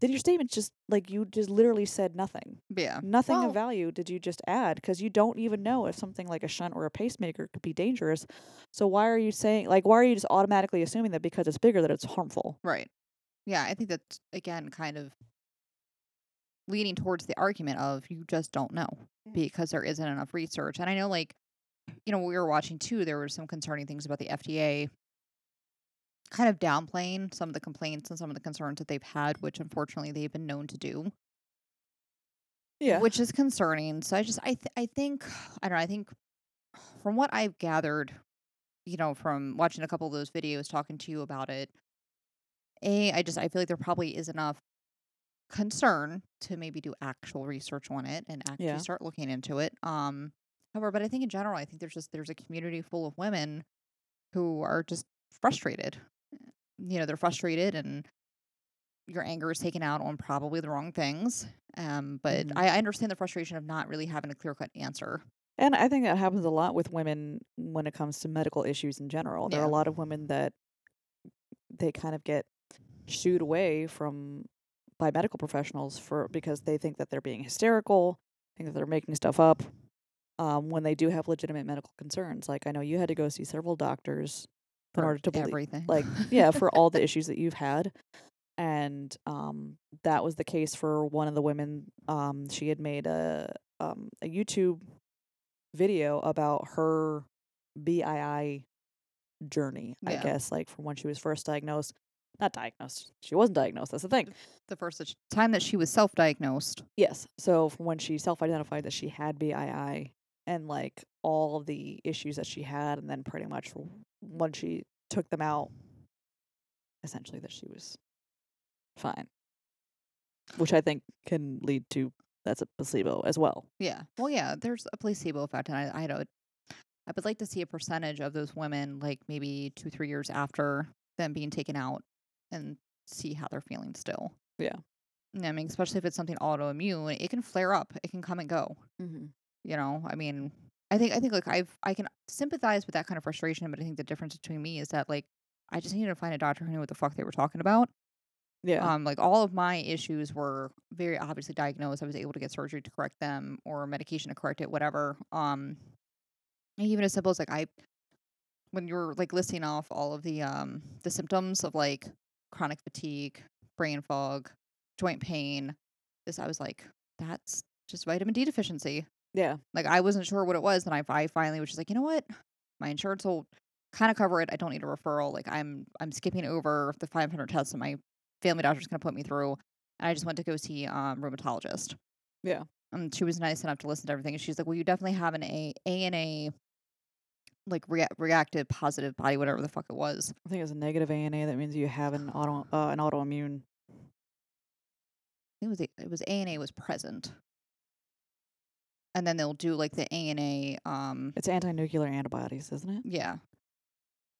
then your statement just like you just literally said nothing Yeah. nothing Well- of value did you just add because you don't even know if something like a shunt or a pacemaker could be dangerous so why are you saying like why are you just automatically assuming that because it's bigger that it's harmful Right. Yeah, I think that's again kind of leaning towards the argument of you just don't know Yeah. because there isn't enough research. And I know like you know, we were watching too, there were some concerning things about the FDA kind of downplaying some of the complaints and some of the concerns that they've had, which unfortunately they've been known to do. yeah which is concerning. So I just I th- I think I don't know. I think from what I've gathered, you know, from watching a couple of those videos, talking to you about it, a I just I feel like there probably is enough concern to maybe do actual research on it and actually Yeah. start looking into it. Um, however, but I think in general, I think there's just there's a community full of women who are just frustrated. You know, they're frustrated and your anger is taken out on probably the wrong things. Um, but Mhm. I, I understand the frustration of not really having a clear cut answer. And I think that happens a lot with women when it comes to medical issues in general. There are a lot of women that they kind of get shooed away from by medical professionals for because they think that they're being hysterical, think that they're making stuff up. Um, when they do have legitimate medical concerns, like I know you had to go see several doctors in order to believe, everything. like yeah, for all the issues that you've had, and um, that was the case for one of the women. Um, she had made a um a YouTube video about her BII journey, I guess, like from when she was first diagnosed. Not diagnosed. She wasn't diagnosed. That's the thing. the first that time that she was self-diagnosed. Yes. So from when she self-identified that she had BII and like all the issues that she had, and then pretty much when she took them out, essentially that she was fine, which I think can lead to that's a placebo as well. Yeah. Well, yeah, there's a placebo effect, and I, I don't. I would like to see a percentage of those women, like maybe two, three years after them being taken out, and see how they're feeling still. Yeah. I mean, especially if it's something autoimmune, it can flare up. It can come and go. Mm-hmm. You know, I mean, I think I think like I've I can sympathize with that kind of frustration, but I think the difference between me is that like I just needed to find a doctor who knew what the fuck they were talking about. Yeah. Um, like all of my issues were very obviously diagnosed. I was able to get surgery to correct them or medication to correct it, whatever. Um, even as simple as like I, when you're like listing off all of the um the symptoms of like chronic fatigue, brain fog, joint pain, this I was like, that's just vitamin D deficiency. Yeah. Like I wasn't sure what it was, and I, I finally was just like, you know what, my insurance will kind of cover it. I don't need a referral. Like I'm I'm skipping over the 500 tests that my family doctor's gonna put me through, and I just went to go see um rheumatologist. Yeah. And she was nice enough to listen to everything, and she's like, well, you definitely have an A A and A like rea- reactive positive body, whatever the fuck it was. I think it's a negative ANA. That means you have an auto uh, an autoimmune. It was a, it was A and A was present. And then they'll do like the A and A um It's anti-nuclear antibodies, isn't it? Yeah.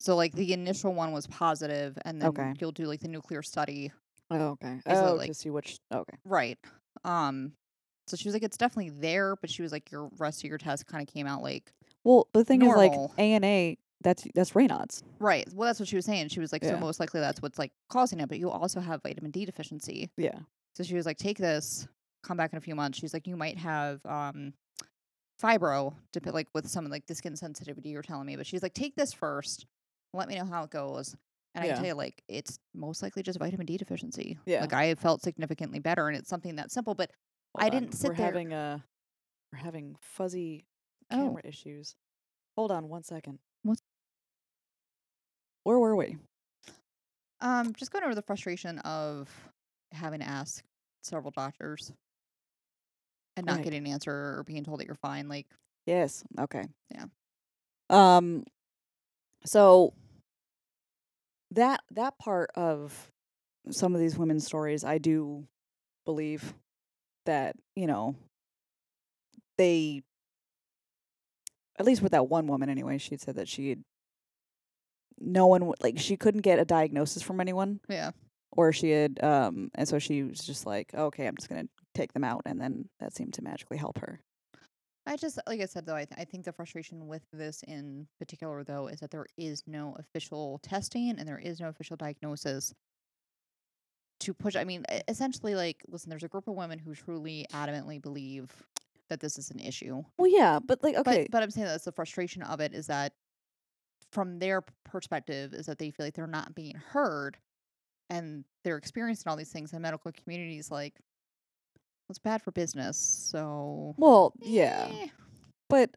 So like the initial one was positive, and then Okay. you'll do like the nuclear study, Oh, okay. Oh, like- to see which. Okay. right? Um, so she was like, it's definitely there, but she was like, your rest of your test kind of came out like Well, the thing is, like Normal. ANA, that's that's Raynaud's. right. Well, that's what she was saying. She was like, so most likely that's what's like causing it, but you also have vitamin D deficiency. Yeah. So she was like, take this, come back in a few months. She's like, you might have um fibro, like with some like the skin sensitivity you're telling me, but she's like, take this first, let me know how it goes. And I Yeah. can tell you, like, it's most likely just vitamin D deficiency. Yeah. Like, I felt significantly better, and it's something that simple. But I on, didn't sit we're there- having a we're having fuzzy oh, camera issues. Hold on one second. What's- Where were we? um, just going over the frustration of having to ask several doctors and not Right. getting an answer or being told that you're fine. Like, Yes. Okay. Yeah. Um. So that that part of some of these women's stories, I do believe that you know they, at least with that one woman anyway, she said that she no one like she couldn't get a diagnosis from anyone yeah, or she had um and so she was just like okay i'm just gonna take them out and then that seemed to magically help her I just, like I said, though, I, th- I think the frustration with this in particular, though, is that there is no official testing and there is no official diagnosis to push. I mean, essentially, like, listen, there's a group of women who truly adamantly believe that this is an issue. well yeah but like okay But, but I'm saying that's the frustration of it is that from their perspective is that they feel like they're not being heard and they're experiencing all these things in medical communities like it's bad for business so well yeah eh. but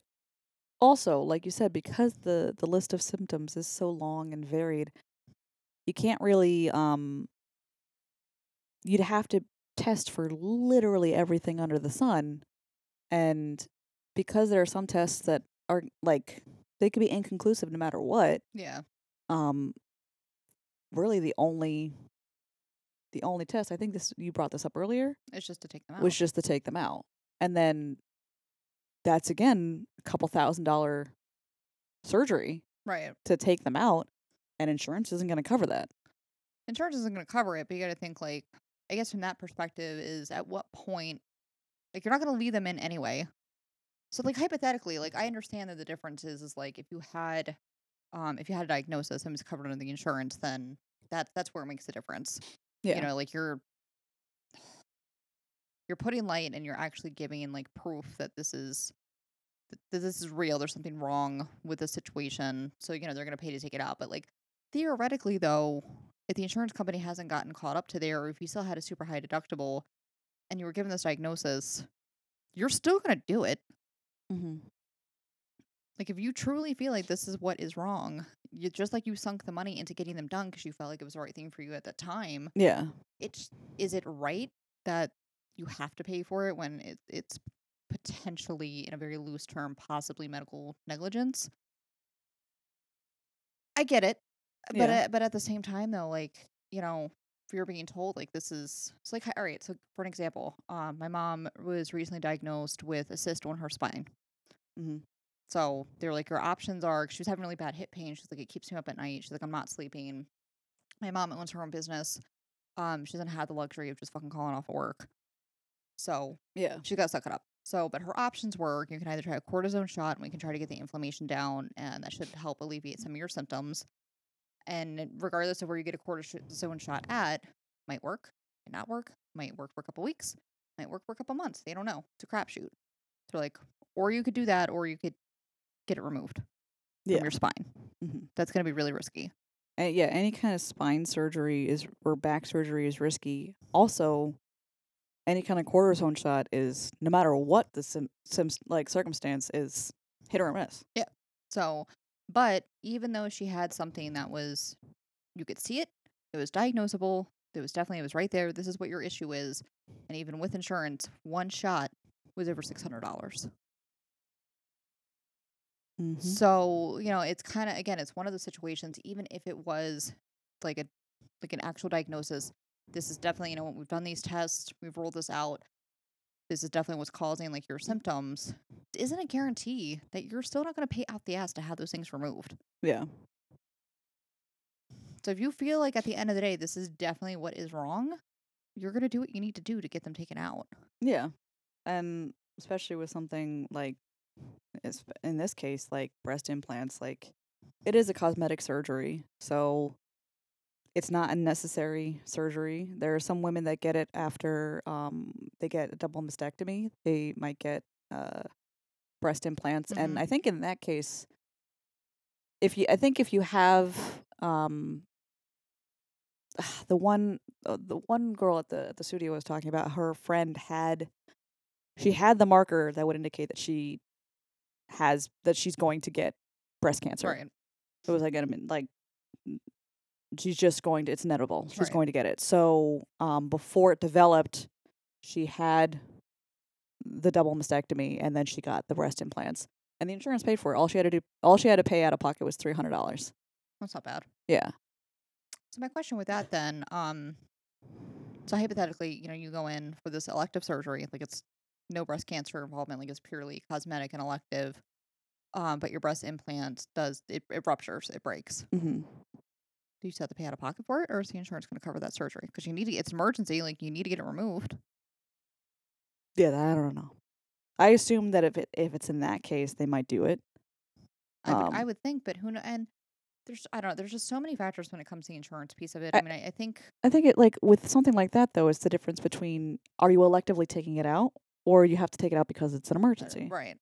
also like you said because the the list of symptoms is so long and varied you can't really um you'd have to test for literally everything under the sun and because there are some tests that are like they could be inconclusive no matter what yeah um really the only the only test i think this you brought this up earlier it's just to take them out. was just to take them out. And then that's again a couple thousand dollar surgery right. to take them out and insurance isn't going to cover that. Insurance isn't going to cover it but you got to think like i guess from that perspective is at what point like you're not going to leave them in anyway. So like hypothetically like i understand that the difference is is like if you had um if you had a diagnosis and it was covered under the insurance then that that's where it makes a difference. Yeah. You know, like you're you're putting light and you're actually giving like proof that this is that this is real. There's something wrong with the situation. So, you know, they're going to pay to take it out. But like theoretically though, if the insurance company hasn't gotten caught up to there or if you still had a super high deductible and you were given this diagnosis, you're still going to do it. mm-hmm. Like if you truly feel like this is what is wrong, you just like you sunk the money into getting them done because you felt like it was the right thing for you at that time. Yeah. It's is it right that you have to pay for it when it, it's potentially in a very loose term possibly medical negligence? I get it, but Yeah. uh, but at the same time though, like you know, if you're being told like this is it's like all right. So for an example, um, my mom was recently diagnosed with a cyst on her spine. Mm Mhm. So they're like, your options are. She was having really bad hip pain. She's like, it keeps me up at night. She's like, I'm not sleeping. My mom owns her own business. Um, she doesn't have the luxury of just fucking calling off of work. So Yeah. she got suck it up. So, but her options were you can either try a cortisone shot and we can try to get the inflammation down, and that should help alleviate some of your symptoms. And regardless of where you get a cortisone shot at, might work, might not work, might work for a couple weeks, might work for a couple months. They don't know. It's a crapshoot. So, like, or you could do that, or you could get it removed Yeah. from your spine. Mhm. That's going to be really risky. And yeah, any kind of spine surgery is or back surgery is risky. Also, any kind of cortisone shot is no matter what the sim, sims like circumstance is hit or miss. Yeah. So, but even though she had something that was, you could see it, it was diagnosable, it was definitely, it was right there. This is what your issue is. And even with insurance, one shot was over $600. dollars Mm-hmm. So, you know, it's kind of, again, it's one of those situations, even if it was like a, like an actual diagnosis, this is definitely, you know, we've done these tests, we've ruled this out. This is definitely what's causing like your symptoms. Isn't a guarantee that you're still not going to pay out the ass to have those things removed. Yeah. So if you feel like at the end of the day this is definitely what is wrong, you're gonna do what you need to do to get them taken out. Yeah. And especially with something like in this case like breast implants like it is a cosmetic surgery. So it's not a necessary surgery. There are some women that get it after um they get a double mastectomy. They might get uh breast implants and Mhm. I think in that case if you I think if you have um the one uh, the one girl at the at the studio was talking about her friend had she had the marker that would indicate that she has that she's going to get breast cancer. Right. It was like I mean like she's just going to it's inevitable. She's Right. going to get it. So um before it developed, she had the double mastectomy and then she got the breast implants. And the insurance paid for it. All she had to do all she had to pay out of pocket was three hundred dollars. That's not bad. Yeah. So my question with that then, um so hypothetically, you know, you go in for this elective surgery, like it's no breast cancer involvement, like it's purely cosmetic and elective. Um, but your breast implant does it, it ruptures, it breaks. Mm-hmm. Do you still have to pay out of pocket for it, or is the insurance going to cover that surgery? Because you need to, it's emergency, like you need to get it removed. Yeah, that, I don't know. I assume that if it if it's in that case, they might do it. I would, I Um, would think, but who know? And there's, I don't know. There's just so many factors when it comes to the insurance piece of it. I, I- mean, I, I think I think it like with something like that though, it's the difference between are you electively taking it out or you have to take it out because it's an emergency. right,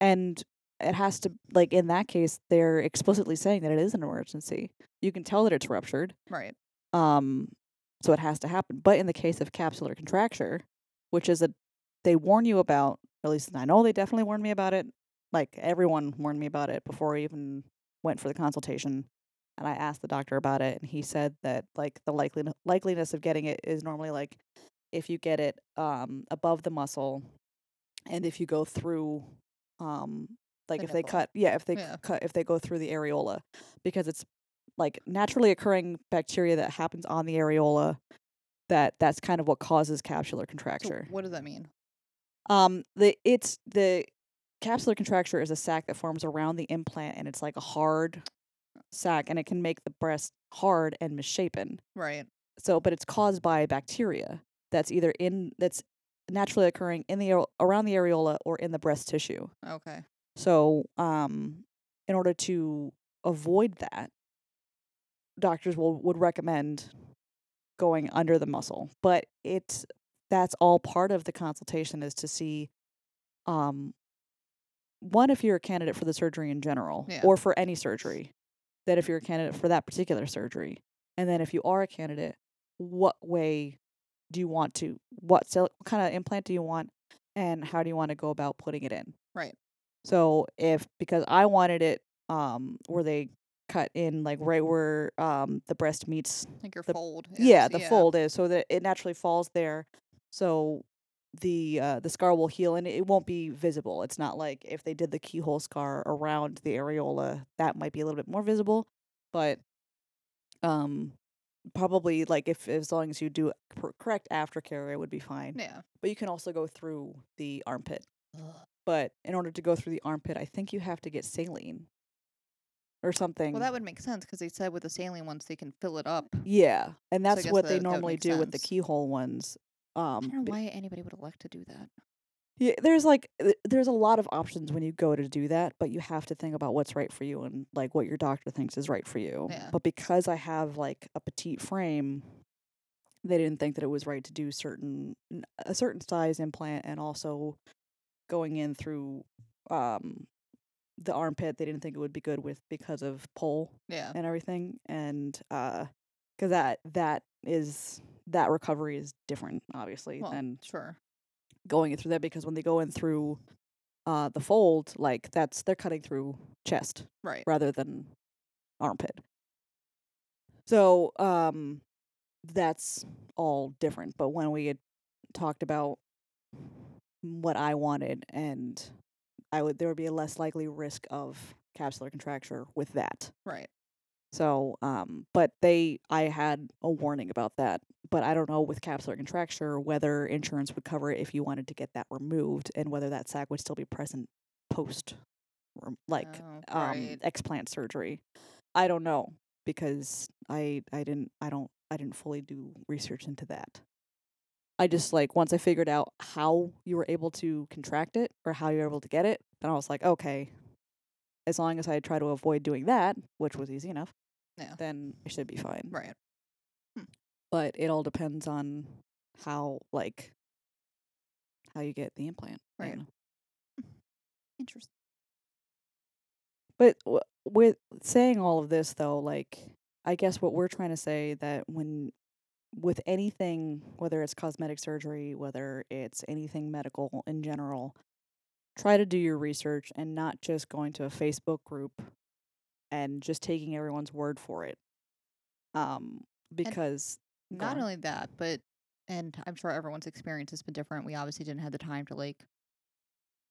And it has to like in that case, they're explicitly saying that it is an emergency. You can tell that it's ruptured. right, Um so it has to happen. But in the case of capsular contracture, which is a they warn you about, at least I know they definitely warned me about it. Like everyone warned me about it before I even went for the consultation. And I asked the doctor about it and he said that like the likely likeliness of getting it is normally like if you get it um above the muscle and if you go through um like The if they cut yeah, if they Yeah. cut if they go through the areola because it's like naturally occurring bacteria that happens on the areola that that's kind of what causes capsular So contracture. what does that mean? Um the it's the capsular contracture is a sac that forms around the implant and it's like a hard sac and it can make the breast hard and misshapen. Right. So but it's caused by bacteria that's either in that's naturally occurring in the around the areola or in the breast tissue. Okay. So, um, in order to avoid that, doctors will would recommend going under the muscle, but it's that's all part of the consultation is to see um one if you're a candidate for the surgery in general Yeah. or for any surgery that if you're a candidate for that particular surgery and then if you are a candidate what way do you want to what sil- what kind of implant do you want and how do you want to go about putting it in Right. so if because I wanted it um where they cut in like right where um the breast meets Like your The- fold. yeah, is, the fold is so that it naturally falls there. So the uh the scar will heal and it won't be visible. It's not like if they did the keyhole scar around the areola, that might be a little bit more visible, but um probably like if as long as you do cor- correct aftercare it would be fine. Yeah. But you can also go through the armpit. But in order to go through the armpit, I think you have to get saline or something. Well, that would make sense because they said with the saline ones they can fill it up. yeah, and that's guess what that- they normally do with the keyhole ones. Um, I don't know why anybody would elect to do that. Yeah, there's like th- there's a lot of options when you go to do that, but you have to think about what's right for you and like what your doctor thinks is right for you. Yeah. But because I have like a petite frame, they didn't think that it was right to do certain a certain size implant and also going in through um the armpit. They didn't think it would be good with because of pull Yeah. and everything and uh because that that is that recovery is different obviously Well, than sure. Going in through that because when they go in through uh the fold like that's they're cutting through chest Right. rather than armpit so um that's all different but when we had talked about what i wanted and i would there would be a less likely risk of capsular contracture with that Right. So, um, but they, I had a warning about that, but I don't know with capsular contracture whether insurance would cover it if you wanted to get that removed and whether that sac would still be present post, like, Oh, um, explant surgery. I don't know because I, I didn't, I don't, I didn't fully do research into that. I just like once I figured out how you were able to contract it or how you were able to get it, then I was like, okay, as long as I try to avoid doing that, which was easy enough, Yeah. then it should be fine. Right. Hmm. But it all depends on how like how you get the implant. Right. know. Hmm. Interesting. But w- with saying all of this though, like I guess what we're trying to say that when with anything, whether it's cosmetic surgery, whether it's anything medical in general, try to do your research and not just going to a Facebook group and just taking everyone's word for it. Um, because go Not on. only that, but and I'm sure everyone's experience has been different. We obviously didn't have the time to like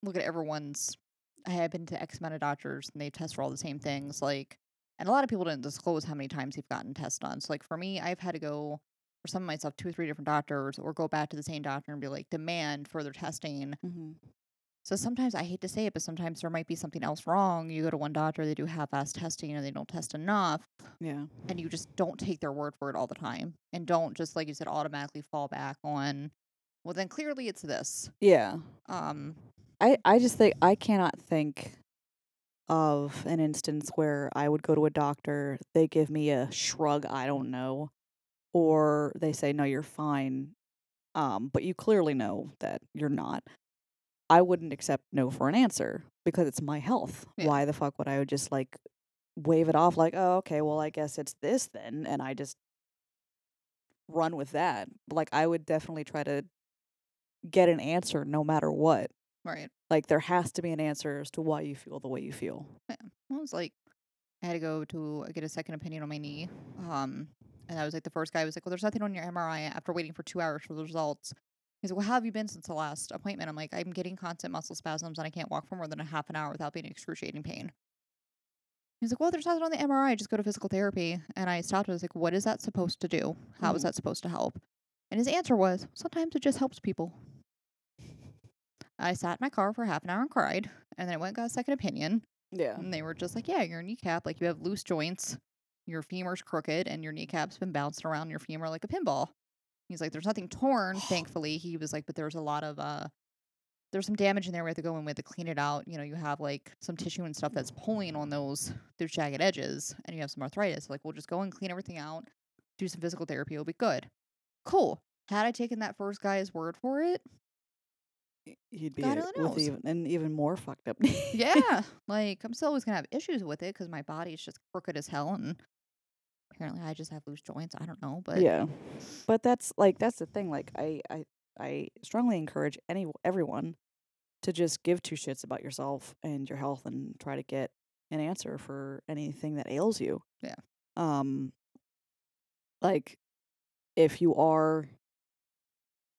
look at everyone's. I have been to X amount of doctors and they test for all the same things. Like, and a lot of people didn't disclose how many times they've gotten tests done. So, like for me, I've had to go for some of myself two or three different doctors, or go back to the same doctor and be like demand further testing. mm-hmm. So sometimes I hate to say it, but sometimes there might be something else wrong. You go to one doctor, they do half-ass testing, and they don't test enough yeah, and you just don't take their word for it all the time and don't just like you said automatically fall back on well then clearly it's this yeah. um I, I just think I cannot think of an instance where I would go to a doctor, they give me a shrug, I don't know, or they say no, you're fine, um, but you clearly know that you're not. I wouldn't accept no for an answer because it's my health. Yeah. Why the fuck would I just like wave it off like, oh, okay, well, I guess it's this then, and I just run with that. Like I would definitely try to get an answer no matter what. right Like there has to be an answer as to why you feel the way you feel. well, it was like i had to go to get a second opinion on my knee um and i was like the first guy was like well there's nothing on your mri after waiting for two hours for the results he's like well how have you been since the last appointment i'm like i'm getting constant muscle spasms and i can't walk for more than a half an hour without being in excruciating pain He's like, well, there's nothing on the MRI. Just go to physical therapy. And I stopped. I was like, what is that supposed to do? How is Mhm. that supposed to help? And his answer was, sometimes it just helps people. I sat in my car for half an hour and cried. And then I went and got a second opinion. Yeah. And they were just like, yeah, your kneecap, like you have loose joints, your femur's crooked, and your kneecap's been bouncing around your femur like a pinball. He's like, there's nothing torn, thankfully. He was like, but there's a lot of uh there's some damage in there. We have to go in with to clean it out. You know, you have like some tissue and stuff that's pulling on those those jagged edges, and you have some arthritis. Like, we'll just go and clean everything out, do some physical therapy. It'll be good. Cool. Had I taken that first guy's word for it, you'd be God a- with even an even more fucked up. yeah, like I'm still always gonna have issues with it because my body's just crooked as hell, and apparently I just have loose joints. I don't know, but yeah, but that's like that's the thing. Like I I I strongly encourage any everyone to just give two shits about yourself and your health and try to get an answer for anything that ails you. Yeah. Um. Like, if you are,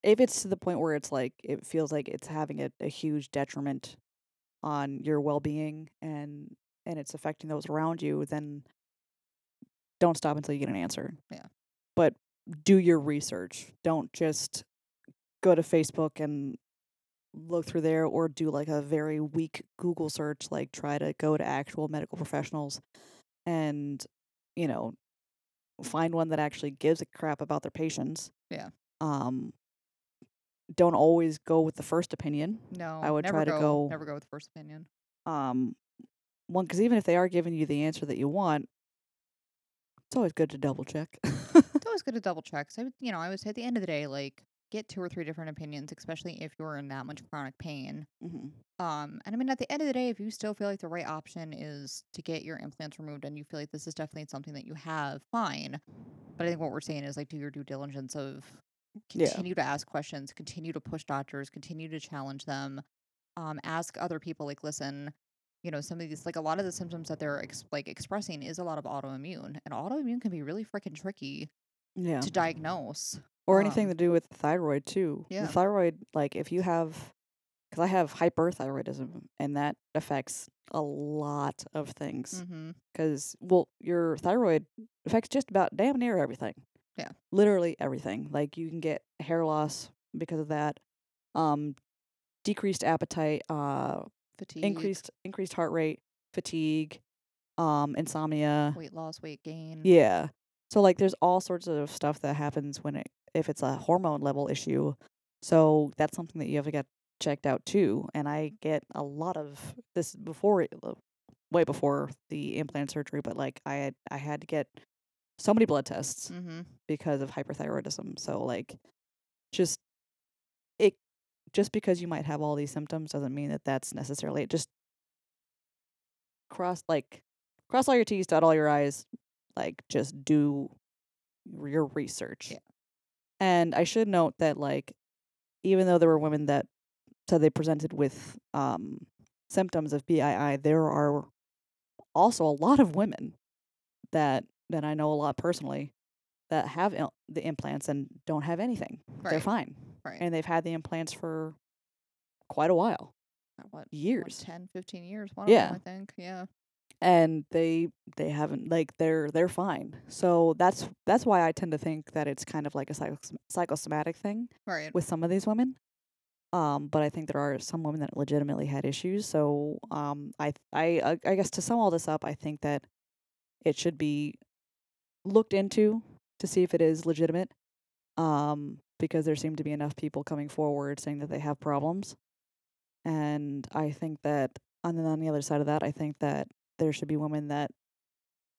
if it's to the point where it's like it feels like it's having a, a huge detriment on your well being and and it's affecting those around you, then don't stop until you get an answer. Yeah. But do your research. Don't just go to Facebook and look through there or do like a very weak Google search. Like try to go to actual medical professionals and, you know, find one that actually gives a crap about their patients. Yeah. Um don't always go with the first opinion. no, I would try to go, go- never go with first opinion. Um one cuz even if they are giving you the answer that you want, it's always good to double check. It's always good to double check. So, you know, I would say at the end of the day, like, get two or three different opinions, especially if you're in that much chronic pain. hmm Um, and I mean, at the end of the day, if you still feel like the right option is to get your implants removed and you feel like this is definitely something that you have, fine. But I think what we're saying is like, do your due diligence of Yeah. continue to ask questions, continue to push doctors, continue to challenge them, um, ask other people, like, listen, you know, some of these, like, a lot of the symptoms that they're ex- like expressing is a lot of autoimmune, and autoimmune can be really freaking tricky Yeah. to diagnose. or anything um, to do with the thyroid too. Yeah. The thyroid, like if you have, because I have hyperthyroidism, and that affects a lot of things. Mm-hmm. Because well, your thyroid affects just about damn near everything. Yeah. Literally everything. Like you can get hair loss because of that. Um, decreased appetite. Uh, Fatigue, increased increased heart rate, fatigue, um, insomnia. weight loss, weight gain. Yeah. So like there's all sorts of stuff that happens when it if it's a hormone level issue. So that's something that you have to get checked out too. And I get a lot of this before it- uh, way before the implant surgery, but like I had I had to get so many blood tests Mm-hmm. because of hyperthyroidism. So like just just because you might have all these symptoms doesn't mean that that's necessarily it. Just cross like cross all your T's, dot all your I's, like just do your research. Yeah. And I should note that like even though there were women that said they presented with um symptoms of BII, there are also a lot of women that that I know a lot personally that have il- the implants and don't have anything. They're fine. Right. And they've had the implants for quite a while, Uh, what? years. 10, 15 years. One Yeah. of them, I think. Yeah. and they they haven't like they're they're fine. So that's that's why I tend to think that it's kind of like a psychos- psychosomatic thing Right. with some of these women. Um, but I think there are some women that legitimately had issues. So um, I I I guess to sum all this up, I think that it should be looked into to see if it is legitimate. Um, because there seem to be enough people coming forward saying that they have problems, and I think that and then on the other side of that, I think that there should be women that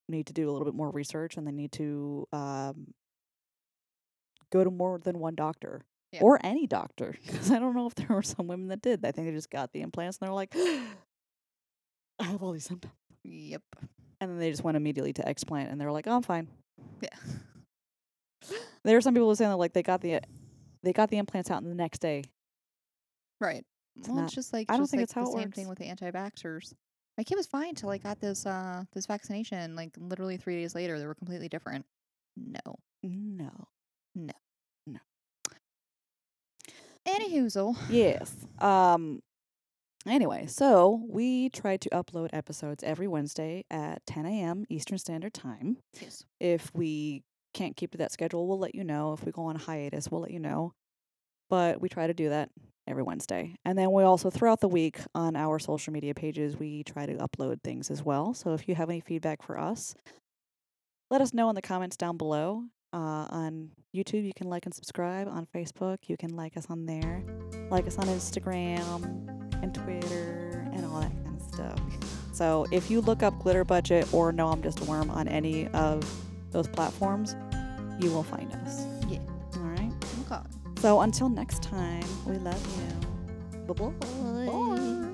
need to do a little bit more research and they need to um, go to more than one doctor Yeah. or any doctor because I don't know if there were some women that did. I think they just got the implants and they're like, I have all these symptoms, Yep. and then they just went immediately to explant and they were like, oh, I'm fine. Yeah. There are some people who saying that like they got the they got the implants out and the next day. Right. It's well, not- it's just like I don't just think like it's how the it same thing with the anti-vaxxers. My kid was fine until I got this uh this vaccination. Like literally three days later, they were completely different. No, no, no. No. Anywhoozle. Yes. Um anyway, so we try to upload episodes every Wednesday at 10 a.m. Eastern Standard Time. Yes. If we can't keep to that schedule, we'll let you know. If we go on hiatus, we'll let you know. But we try to do that every Wednesday. And then we also, throughout the week on our social media pages, we try to upload things as well. So if you have any feedback for us, let us know in the comments down below. Uh, on YouTube, you can like and subscribe. On Facebook, you can like us on there. Like us on Instagram and Twitter and all that kind of stuff. So if you look up Glitter Budget or No, I'm Just a Worm on any of those platforms, you will find us. Yeah. All right. Oh okay. So until next time, we love you. Bye-bye. Bye.